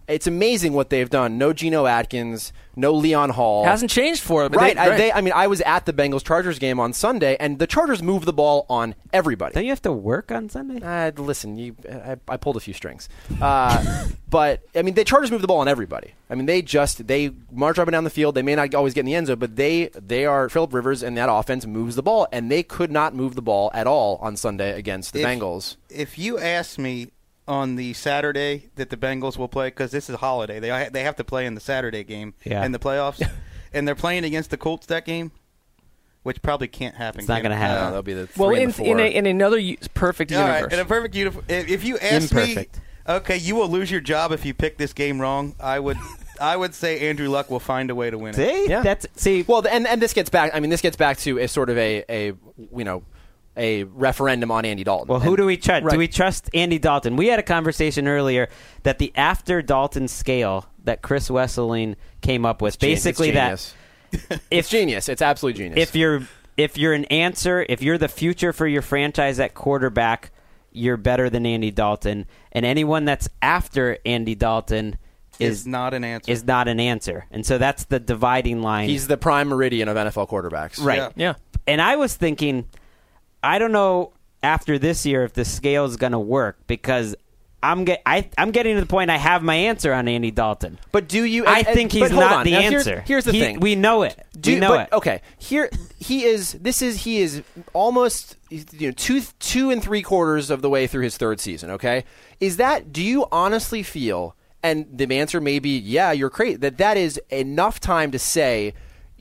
It's amazing what they've done. No Geno Atkins, no Leon Hall. Hasn't changed for them. right. They, I, they, I mean, I was at the Bengals Chargers game on Sunday, and the Chargers moved the ball on everybody. don't you have to work on Sunday? Uh, listen, you, I, I pulled a few strings, uh, but I mean, the Chargers move the ball on everybody. I mean, they just they march up and down the field. They may not always get in the end zone, but they they are Philip Rivers, and that offense moves the ball, and they could not move the ball at all on Sunday against the If- Bengals. If you ask me on the Saturday that the Bengals will play, because this is a holiday, they they have to play in the Saturday game Yeah. in the playoffs, and they're playing against the Colts that game, which probably can't happen. It's not gonna happen. Uh, that'll be the well, three in and the in, a, in another u- perfect all right, universe. in a perfect universe. If if you ask me, okay, you will lose your job if you pick this game wrong. I would, I would say Andrew Luck will find a way to win it. See, Yeah. that's see. Well, and and this gets back. I mean, this gets back to a sort of a a you know a referendum on Andy Dalton. Well, who And- do we trust? Right. Do we trust Andy Dalton? We had a conversation earlier that the after Dalton scale that Chris Wesseling came up with, Gen- basically it's that genius. if it's genius. It's absolutely genius. if you're if you're an answer, if you're the future for your franchise at quarterback, you're better than Andy Dalton, and anyone that's after Andy Dalton Is is not an answer. is not an answer, and so that's the dividing line. he's the prime meridian of NFL quarterbacks. right. Yeah. yeah. and I was thinking, I don't know after this year if the scale is going to work because I'm get I I'm getting to the point I have my answer on Andy Dalton. But do you? I and- think he's not on. the Now, here's- answer. Here's, the He- thing. we know it. Do, we know but, it. Okay, here he is. This is he is almost you know two two and three quarters of the way through his third season. Okay, is that? Do you honestly feel? And the answer may be, yeah, you're crazy. That that is enough time to say.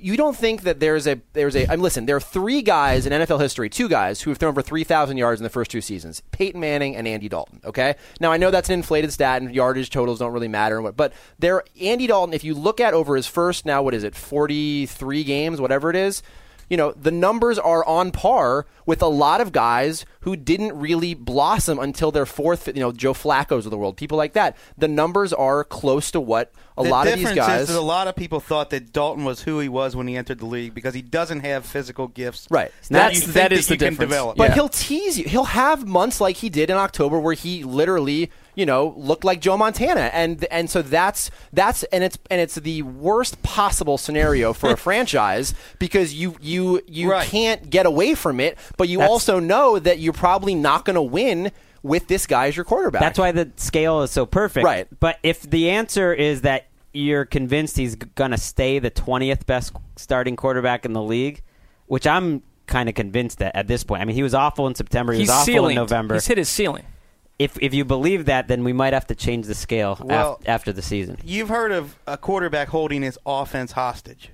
You don't think that there's a there's a. I'm listen. There are three guys in NFL history, two guys who have thrown three thousand yards in the first two seasons: Peyton Manning and Andy Dalton. Okay. Now I know that's an inflated stat, and yardage totals don't really matter. and what- But there, Andy Dalton. If you look at over his first now, what is it, forty three games, whatever it is, you know, the numbers are on par with a lot of guys who didn't really blossom until their fourth, you know, Joe Flacco's of the world, people like that. The numbers are close to what a the lot of these guys. is that a lot of people thought that Dalton was who he was when he entered the league because he doesn't have physical gifts. Right. That That's- that is you the difference. But Yeah. he'll tease you. He'll have months like he did in October where he literally, you know, looked like Joe Montana, and and so that's that's and it's and it's the worst possible scenario for a franchise because you you you Right. can't get away from it, but you That's- also know that you're probably not going to win with this guy as your quarterback. That's why the scale is so perfect. Right. But if the answer is that you're convinced he's going to stay the 20th best starting quarterback in the league, which I'm kind of convinced that at this point. I mean, he was awful in September. He He's was awful ceiling. in November. He's hit his ceiling. If if you believe that, then we might have to change the scale Well- af- after the season. You've heard of a quarterback holding his offense hostage.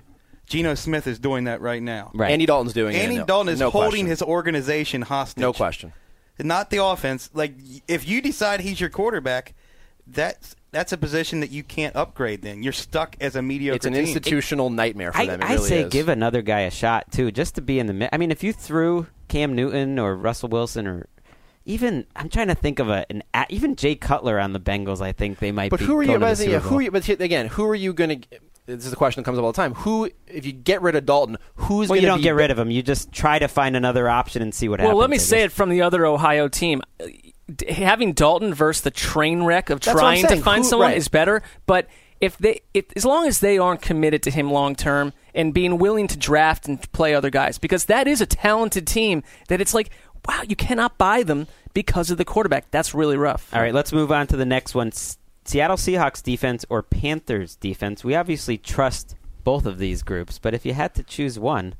Geno Smith is doing that right now. Right. Andy Dalton's doing it. Andy no- Dalton is no holding question. his organization hostage. no question. Not the offense. Like if you decide he's your quarterback, that's that's a position that you can't upgrade. Then you're stuck as a mediocre It's an team. institutional nightmare for I, them. It I really say is. give another guy a shot too, just to be in the. mi- I mean, if you threw Cam Newton or Russell Wilson or even I'm trying to think of a an even Jay Cutler on the Bengals. I think they might. But be who are you? But, yeah, who? Are you, but again, who are you going to? This is a question that comes up all the time. Who, if you get rid of Dalton, who's Well, going you don't get rid of him. You just try to find another option and see what happens. Well, let me say it from the other Ohio team. Having Dalton versus the train wreck of That's trying to find Who- someone right. is better. But if they, if as long as they aren't committed to him long term and being willing to draft and play other guys, because that is a talented team that it's like, wow, you cannot buy them because of the quarterback. That's really rough. All right, let's move on to the next one. Seattle Seahawks defense or Panthers defense? We obviously trust both of these groups, but if you had to choose one,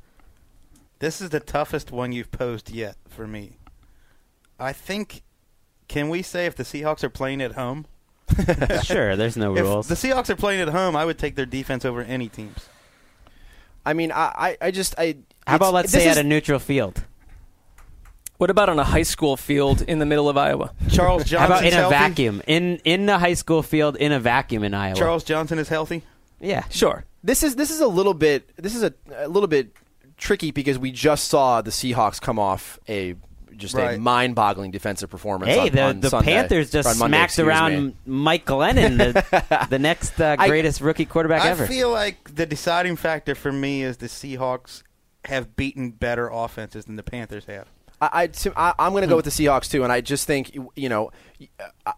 This is the toughest one you've posed yet for me. I think can we say if the Seahawks are playing at home? sure, there's no If rules. the Seahawks are playing at home, I would take their defense over any teams. I mean, I, I, I just I. How about let's say is- at a neutral field? What about on a high school field in the middle of Iowa? Charles Johnson. How about in a vacuum? In in the high school field in a vacuum in Iowa. Charles Johnson is healthy. Yeah. Sure. This is this is a little bit this is a, a little bit tricky because we just saw the Seahawks come off a just a mind-boggling defensive performance. Hey, on, the, on the Sunday. Panthers just Monday, smacked around me. Mike Glennon, the, the next uh, I- greatest rookie quarterback I ever. I feel like the deciding factor for me is the Seahawks have beaten better offenses than the Panthers have. I, I, I'm going to go with the Seahawks too, and I just think you- know. uh,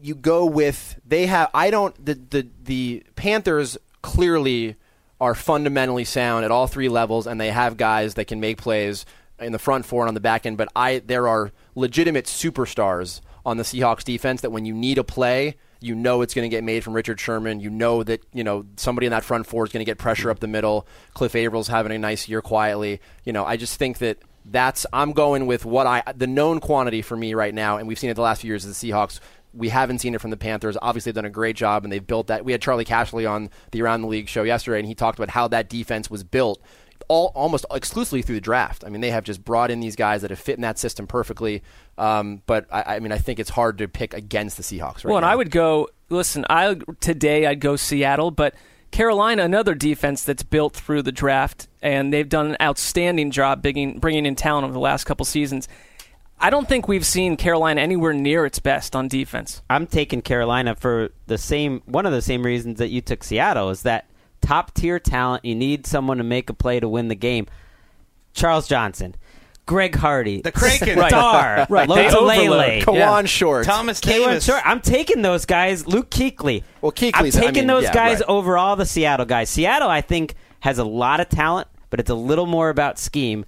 You go with they have. I don't. The the the Panthers clearly are fundamentally sound at all three levels, and they have guys that can make plays in the front four and on the back end. But I there are legitimate superstars on the Seahawks defense that when you need a play, you know it's going to get made from Richard Sherman. You know that you know somebody in that front four is going to get pressure up the middle. Cliff Avril's having a nice year quietly. You know, I just think that that's I'm going with what I the known quantity for me right now, and we've seen it the last few years of the Seahawks. We haven't seen it from the Panthers. Obviously, they've done a great job, and they've built that. We had Charlie Casserly on the Around the League show yesterday, and he talked about how that defense was built all almost exclusively through the draft. I mean, they have just brought in these guys that have fit in that system perfectly. Um, but I, I mean, I think it's hard to pick against the Seahawks right well, and now. I would go. Listen, I today I'd go Seattle, but Carolina, another defense that's built through the draft, and they've done an outstanding job bringing bringing in talent over the last couple seasons. I don't think we've seen Carolina anywhere near its best on defense. I'm taking Carolina for the same one of the same reasons that you took Seattle is that top tier talent. You need someone to make a play to win the game. Charles Johnson, Greg Hardy, The Kraken. Right. Star, Right. They Lotulelei, overload. Kawann Yeah. Short. Thomas Kalen Davis. Short. I'm taking those guys. Luke Kuechly. Well, I'm Kuechly's- I taking mean, those yeah, guys right. over all the Seattle guys. Seattle, I think, has a lot of talent, but it's a little more about scheme.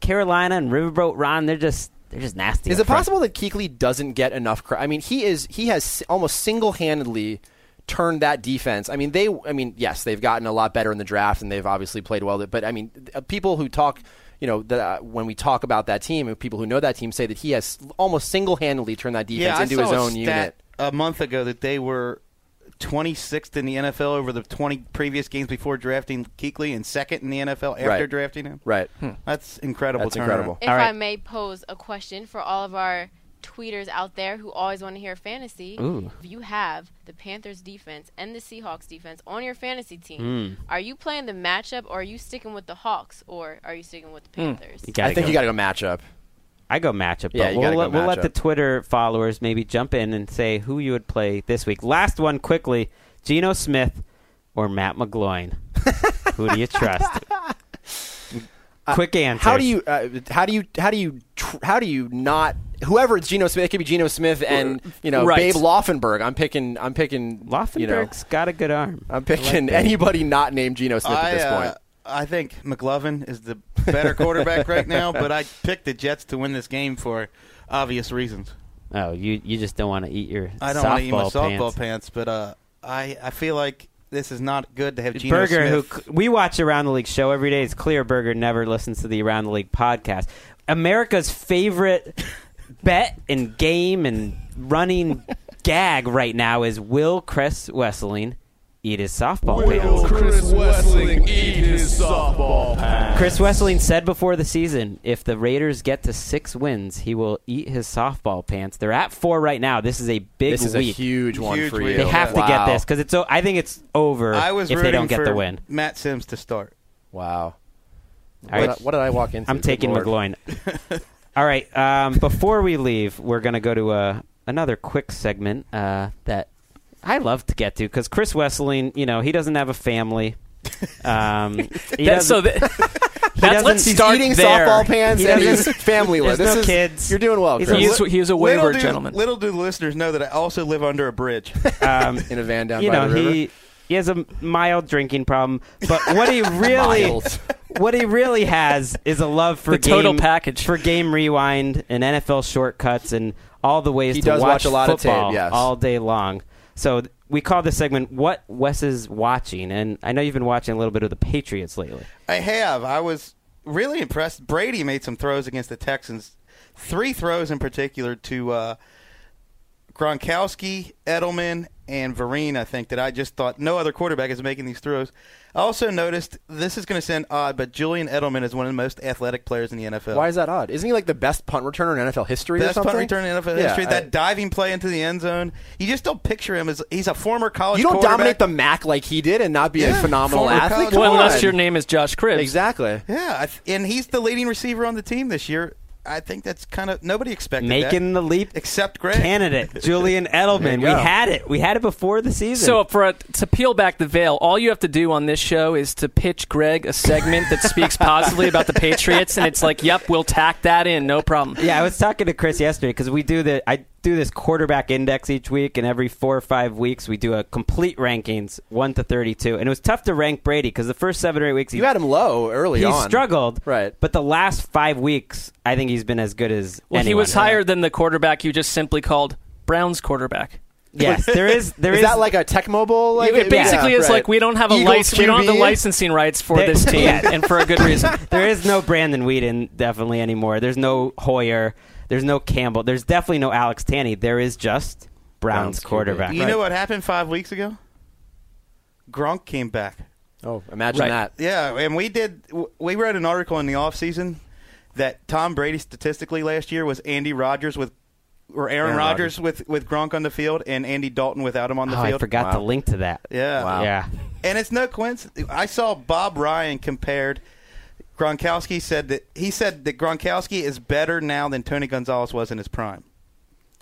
Carolina and Riverboat Ron, they're just they're just nasty. Is it front. possible that Kuechly doesn't get enough credit? I mean, he is he has almost single handedly turned that defense. I mean, they. I mean, yes, they've gotten a lot better in the draft, and they've obviously played well. But I mean, uh, people who talk. You know, that uh, when we talk about that team, and people who know that team say that he has almost single-handedly turned that defense yeah, into his own stat unit. a month ago that they were 26th in the NFL over the 20 previous games before drafting Kuechly, and second in the NFL after Right. drafting him. Right. That's incredible. That's turnaround. incredible. If All right. I may pose a question for all of our tweeters out there who always want to hear fantasy, Ooh. if you have the Panthers defense and the Seahawks defense on your fantasy team, Mm. are you playing the matchup or are you sticking with the Hawks or are you sticking with the Panthers? You gotta I think go. you got to go matchup. I go matchup. Yeah, but you we'll, gotta let, we'll let the. Twitter followers maybe jump in and say who you would play this week. Last one quickly: Geno Smith or Matt McGloin. who do you trust? Quick answer. How do you? Uh, how do you? How do you? Tr- how do you not? Whoever it's Geno Smith, it could be Geno Smith and you know Right. Babe Laufenberg. I'm picking. I'm picking. Laufenberg's You know, got a good arm. I'm picking that. anybody not named Geno Smith I, at this uh, point. I think McLovin is the better quarterback right now, but I picked the Jets to win this game for obvious reasons. Oh, you you just don't want to eat your I don't want to eat my softball pants. pants, but uh, I I feel like this is not good to have Geno Burger, Smith. who we watch Around the League show every day, is clear. Burger never listens to the Around the League podcast. America's favorite bet and game and running gag right now is will Chris Wesseling eat his softball Will pants? Chris Wesseling eat his softball pants? Chris Wesseling said before the season, if the Raiders get to six wins, he will eat his softball pants. They're at four right now. This is a big This is week. a huge one Huge for you. they have to Wow. get this because it's. o- I think it's over I was if they don't get for the win. Matt Simms to start. Wow. All What, did I- what did I walk into? I'm taking Lord. McGloin. All right. Um, before we leave, we're going to go to a, another quick segment uh, that I love to get to because Chris Wesseling, you know, he doesn't have a family. Um, he That- so doesn't- that, that's doesn't- let's He's start eating there. softball pants He and doesn't- he's family. there's this no is, kids. You're doing well, He's Chris. He is, he is a Little wayward do, gentleman. little do the listeners know that I also live under a bridge. um, in a van down you by know, the river. he he has a mild drinking problem, but what he really Mild. what he really has is a love for The total package. for game rewind and NFL shortcuts and all the ways He to does watch a lot of tape, football yes. all day long. So th- we call this segment "What Wes is watching," and I know you've been watching a little bit of the Patriots lately. I have. I was really impressed. Brady made some throws against the Texans. Three throws in particular to uh, Gronkowski, Edelman, and Vereen. I think that I just thought no other quarterback is making these throws. I also noticed this is going to sound odd, but Julian Edelman is one of the most athletic players in the NFL. Why is that odd? Isn't he like the best punt returner in NFL history or Best something? punt return in NFL Yeah, history. I- that diving play into the end zone. You just don't picture him as he's a former college. you don't quarterback. dominate the MAC like he did and not be Yeah, a phenomenal athlete. Well, unless your name is Josh Cribbs. exactly. Yeah, and he's the leading receiver on the team this year. I think that's kind of nobody expected Making that, the leap except Greg. candidate Julian Edelman. We had it. We had it before the season. So for a, to peel back the veil, all you have to do on this show is to pitch Greg a segment that speaks positively about the Patriots, and it's like, yep, we'll tack that in, no problem. yeah, I was talking to Chris yesterday because we do the I do this quarterback index each week, and every four or five weeks we do a complete rankings one to thirty-two, and it was tough to rank Brady because the first seven or eight weeks he You had him low early he on. struggled, Right. But the last five weeks, I think he's been as good as Well, he anyone. was higher than the quarterback you just simply called Browns quarterback. Yes, there is. There is, is that like a Tecmo Bowl? Like, it basically yeah, is right. like we don't have a license, we don't have the licensing rights for There- this team, Yeah. and for a good reason. there is no Brandon Weeden definitely anymore. There's no Hoyer. There's no Campbell. There's definitely no Alex Tanney. There is just Browns, Browns quarterback. You know what happened five weeks ago? Gronk came back. Oh, imagine Right. that. Yeah, and we did. We wrote an article in the offseason that Tom Brady statistically last year was Andy Rodgers with, or Aaron, Aaron Rodgers with with Gronk on the field, and Andy Dalton without him on the Oh, I field. forgot to Wow. link to that. Yeah, Wow. Yeah. and it's no coincidence. I saw Bob Ryan compared. Gronkowski said that he said that Gronkowski is better now than Tony Gonzalez was in his prime,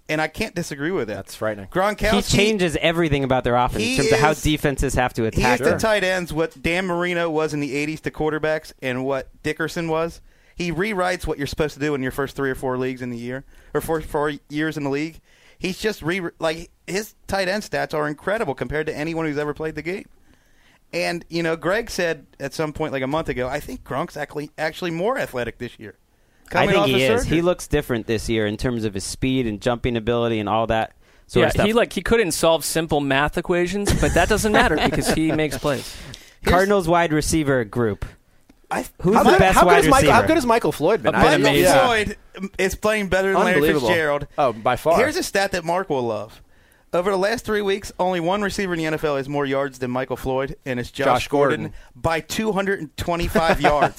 and I can't disagree with that. That's frightening. Gronkowski He changes everything about their offense in terms of how defenses have to He attack. is the them. tight ends what Dan Marino was in the 80s to quarterbacks and what Dickerson was. He rewrites what you're supposed to do in your first three or four leagues in the year or four, four years in the league. He's just re like his tight end stats are incredible compared to anyone who's ever played the game. And you know, Greg said at some point like a month ago, I think Gronk's actually actually more athletic this year. I think he is. surgery. He looks different this year in terms of his speed and jumping ability and all that sort yeah, of stuff. he like he couldn't solve simple math equations, but that doesn't matter because he makes plays. Cardinals wide receiver group. I, Who's How the good, best how good wide is Michael, receiver? How good is Michael Floyd been? Been Michael amazing. yeah. Floyd is playing better than Larry Unbelievable. Fitzgerald. Oh, by far. Here's a stat that Mark will love. Over the last three weeks, only one receiver in the NFL has more yards than Michael Floyd, and it's Josh, Josh Gordon. Gordon, by 225 yards.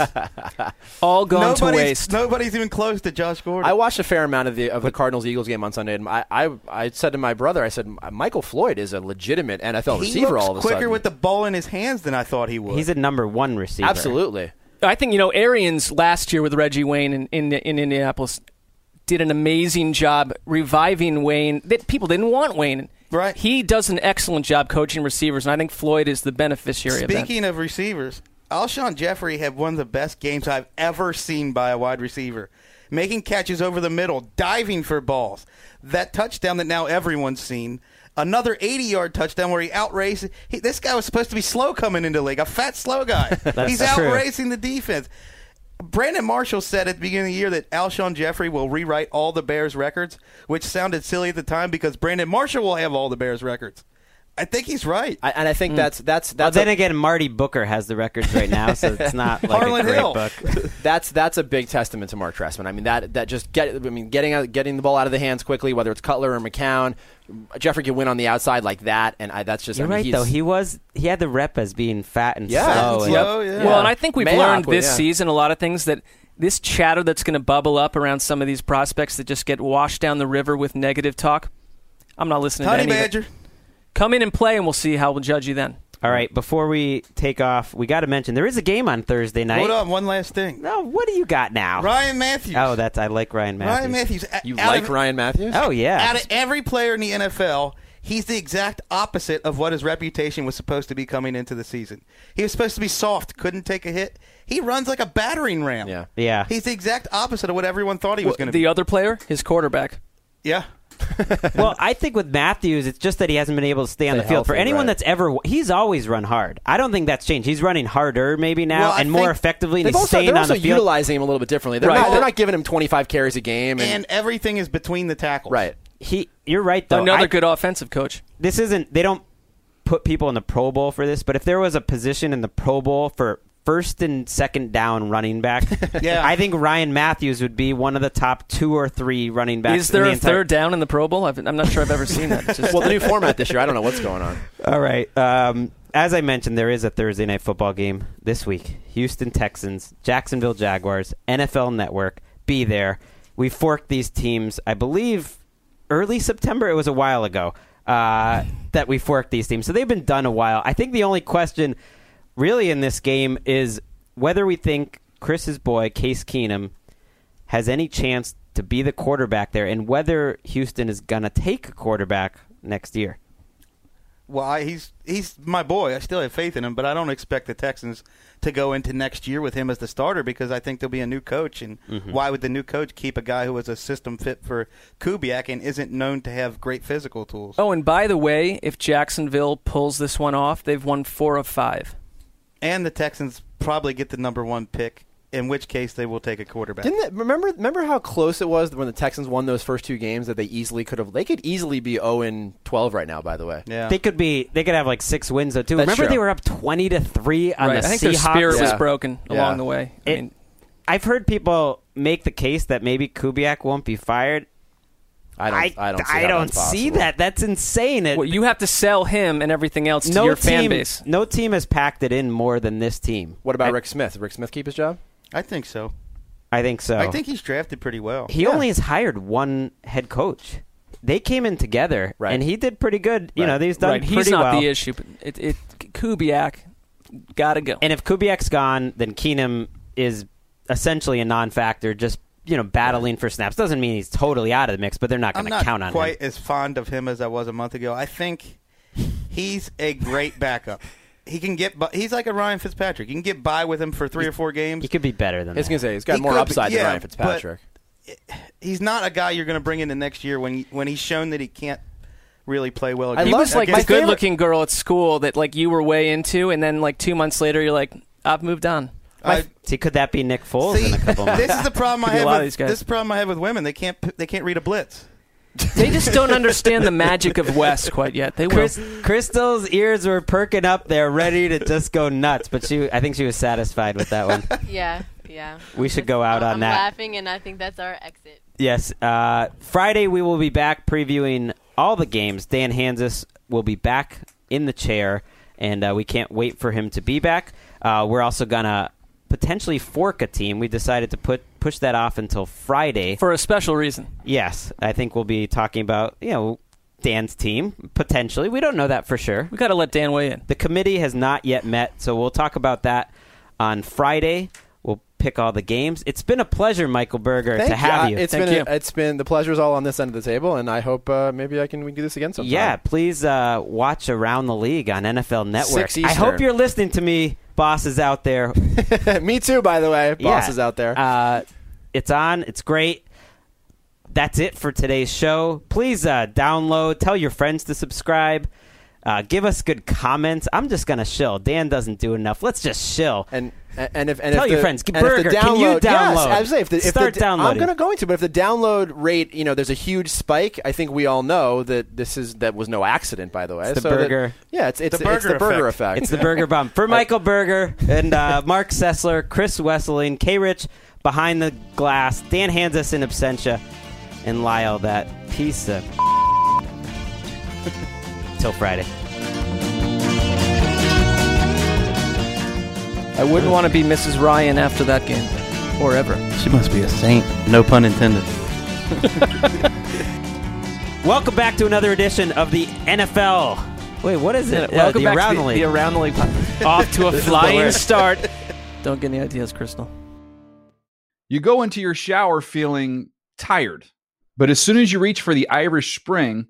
All gone to nobody's, waste. nobody's even close to Josh Gordon. I watched a fair amount of the of the Cardinals Eagles game on Sunday, and I, I I said to my brother, I said Michael Floyd is a legitimate NFL he receiver. looks all of a quicker sudden, with the ball in his hands than I thought he would. He's a number one receiver. absolutely. I think you know Arians last year with Reggie Wayne in, in in Indianapolis did an amazing job reviving Wayne. That people didn't want Wayne. Right. He does an excellent job coaching receivers, and I think Floyd is the beneficiary of that. Speaking of receivers, Alshon Jeffery had one of the best games I've ever seen by a wide receiver. Making catches over the middle, diving for balls. That touchdown that now everyone's seen. Another 80 yard touchdown where he outraced. He, this guy was supposed to be slow coming into the league, a fat, slow guy. He's outracing the defense. Brandon Marshall said at the beginning of the year that Alshon Jeffery will rewrite all the Bears records, which sounded silly at the time because Brandon Marshall will have all the Bears records. I think he's right. I, and I think hmm. that's that's Well, that's then a, again, Marty Booker has the records right now, so it's not like Harlan a great Hill. book. that's that's a big testament to Mark Trestman. I mean that that just get I mean getting out, getting the ball out of the hands quickly, whether it's Cutler or McCown, Jeffery can win on the outside like that, and I, that's just You're I mean, right, he's- though. He was he had the rep as being fat and Yeah. slow. And and- slow, yeah. Well, and I think we've Mayock learned would, this yeah. season a lot of things that this chatter that's going to bubble up around some of these prospects that just get washed down the river with negative talk. I'm not listening Honey to any of it. Badger. Come in and play, and we'll see how we'll judge you then. All right, before we take off, we got to mention there is a game on Thursday night. Hold on, one last thing. No, what do you got now? Ryan Mathews. Oh, that's I like Ryan Mathews. Ryan Mathews. You out like of, Ryan Mathews? Oh yeah. Out of every player in the NFL, he's the exact opposite of what his reputation was supposed to be coming into the season. He was supposed to be soft, couldn't take a hit. He runs like a battering ram. Yeah. yeah. He's the exact opposite of what everyone thought he was going to be. the other player, his quarterback. Yeah. well, I think with Mathews, it's just that he hasn't been able to stay on the field. For anyone right. that's ever, he's always run hard. I don't think that's changed. He's running harder maybe now Well, and more effectively. And They've he's also, staying they're on also the field. utilizing him a little bit differently. They're, Right. not, they're not giving him 25 carries a game. And, And everything is between the tackles. right. he, you're right though. Another I- good offensive coach. this isn't they don't put people in the Pro Bowl for this, but if there was a position in the Pro Bowl for first and second down running back. Yeah. I think Ryan Mathews would be one of the top two or three running backs. Is there in the a entire- third down in the Pro Bowl? I've, I'm not sure I've ever seen that. Just- well, the new format this year, I don't know what's going on. All right. Um, as I mentioned, there is a Thursday night football game this week. Houston Texans, Jacksonville Jaguars, NFL Network. Be there. We forked these teams, I believe, early September. It was a while ago uh, that we forked these teams. So they've been done a while. I think the only question really in this game is whether we think Chris's boy, Case Keenum, has any chance to be the quarterback there and whether Houston is going to take a quarterback next year. Well, I, he's he's my boy. I still have faith in him, but I don't expect the Texans to go into next year with him as the starter because I think there'll be a new coach. And Mhm. why would the new coach keep a guy who was a system fit for Kubiak and isn't known to have great physical tools? oh, and by the way, if Jacksonville pulls this one off, they've won four of five. And the Texans probably get the number one pick, in which case they will take a quarterback. Didn't it, remember remember how close it was when the Texans won those first two games that they easily could have they could easily be 0 and 12 right now by the way. Yeah. They could be. They could have like six wins though too. That's Remember true. they were up twenty to three on Right. the I think Seahawks. their spirit was broken Yeah. along the way. I mean, I've heard people make the case that maybe Kubiak won't be fired. I don't I, don't see, I don't see that. That's insane. It, well, you have to sell him and everything else to no your team, fan base. no team has packed it in more than this team. What about I, Rick Smith? Did Rick Smith keep his job? I think so. I think so. I think he's drafted pretty well. he only has hired one head coach. They came in together, Right. and he did pretty good. You Right. know, he's done right, pretty he's not well. the issue. But it, it Kubiak got to go. And if Kubiak's gone, then Keenum is essentially a non-factor. Just you know, battling for snaps doesn't mean he's totally out of the mix, but they're not going to count on quite him. as fond of him as I was a month ago. I think he's a great backup. He can get. By, he's like a Ryan Fitzpatrick. You can get by with him for three or four games. He could be better than I was that. going to say he's got He more could be- upside yeah, than Ryan but- Fitzpatrick. He's not a guy you're going to bring in the next year when when he's shown that he can't really play well. I he against- was like the against- good-looking girl at school that like you were way into, and then like two months later, you're like, I've moved on. I- See, could that be Nick Foles See, in a couple months? this is the problem I Could be a have with these guys. this is the problem I have with women. They can't. They can't read a blitz. They just don't understand the magic of West quite yet. They. Chris, Crystal's ears were perking up there, ready to just go nuts. But she, I think she was satisfied with that one. Yeah, yeah. We should go out I'm on that. laughing, and I think that's our exit. Yes. Uh, Friday, we will be back previewing all the games. Dan Hanzus will be back in the chair, and uh, we can't wait for him to be back. Uh, we're also going to potentially fork a team. We decided to put push that off until Friday. for a special reason. Yes. I think we'll be talking about, you know, Dan's team, potentially. We don't know that for sure. We got to let Dan weigh in. The committee has not yet met, so we'll talk about that on Friday. Pick all the games. It's been a pleasure, Michael Berger, Thank to have you. It's Thank been you. A, it's been the pleasure's all on this end of the table, and I hope uh, maybe I can we do this again sometime. Yeah, please uh, watch Around the League on NFL Network. I hope you're listening to me, bosses out there. me too. By the way, Yeah. bosses out there. Uh, it's on. It's great. That's it for today's show. Please uh, download. Tell your friends to subscribe. Uh, give us good comments. I'm just gonna shill. Dan doesn't do enough. Let's just shill. and and if and Tell if your the, friends, and if Burger, the can you download, download? Yes, I was saying, if the, if Start the, downloading. I'm going to go into, but if the download rate, you know, there's a huge spike. I think we all know that this is that was no accident, by the way. It's the So that- burger. yeah, it's it's The it's the burger burger effect. effect. It's the Burger Bump. For Michael Berger and uh, Mark Sessler, Chris Wesseling, K Rich behind the glass, Dan Hanzus in absentia, and Lyle, that piece of. Till Friday. I wouldn't want to be Mrs. Ryan after that game, or ever. She must be a saint. No pun intended. Welcome back to another edition of the NFL. Wait, what is it? Uh, Welcome the back Around to the the, League. Around the League. pod- Off to a flying start. Don't get any ideas, Crystal. You go into your shower feeling tired, but as soon as you reach for the Irish Spring,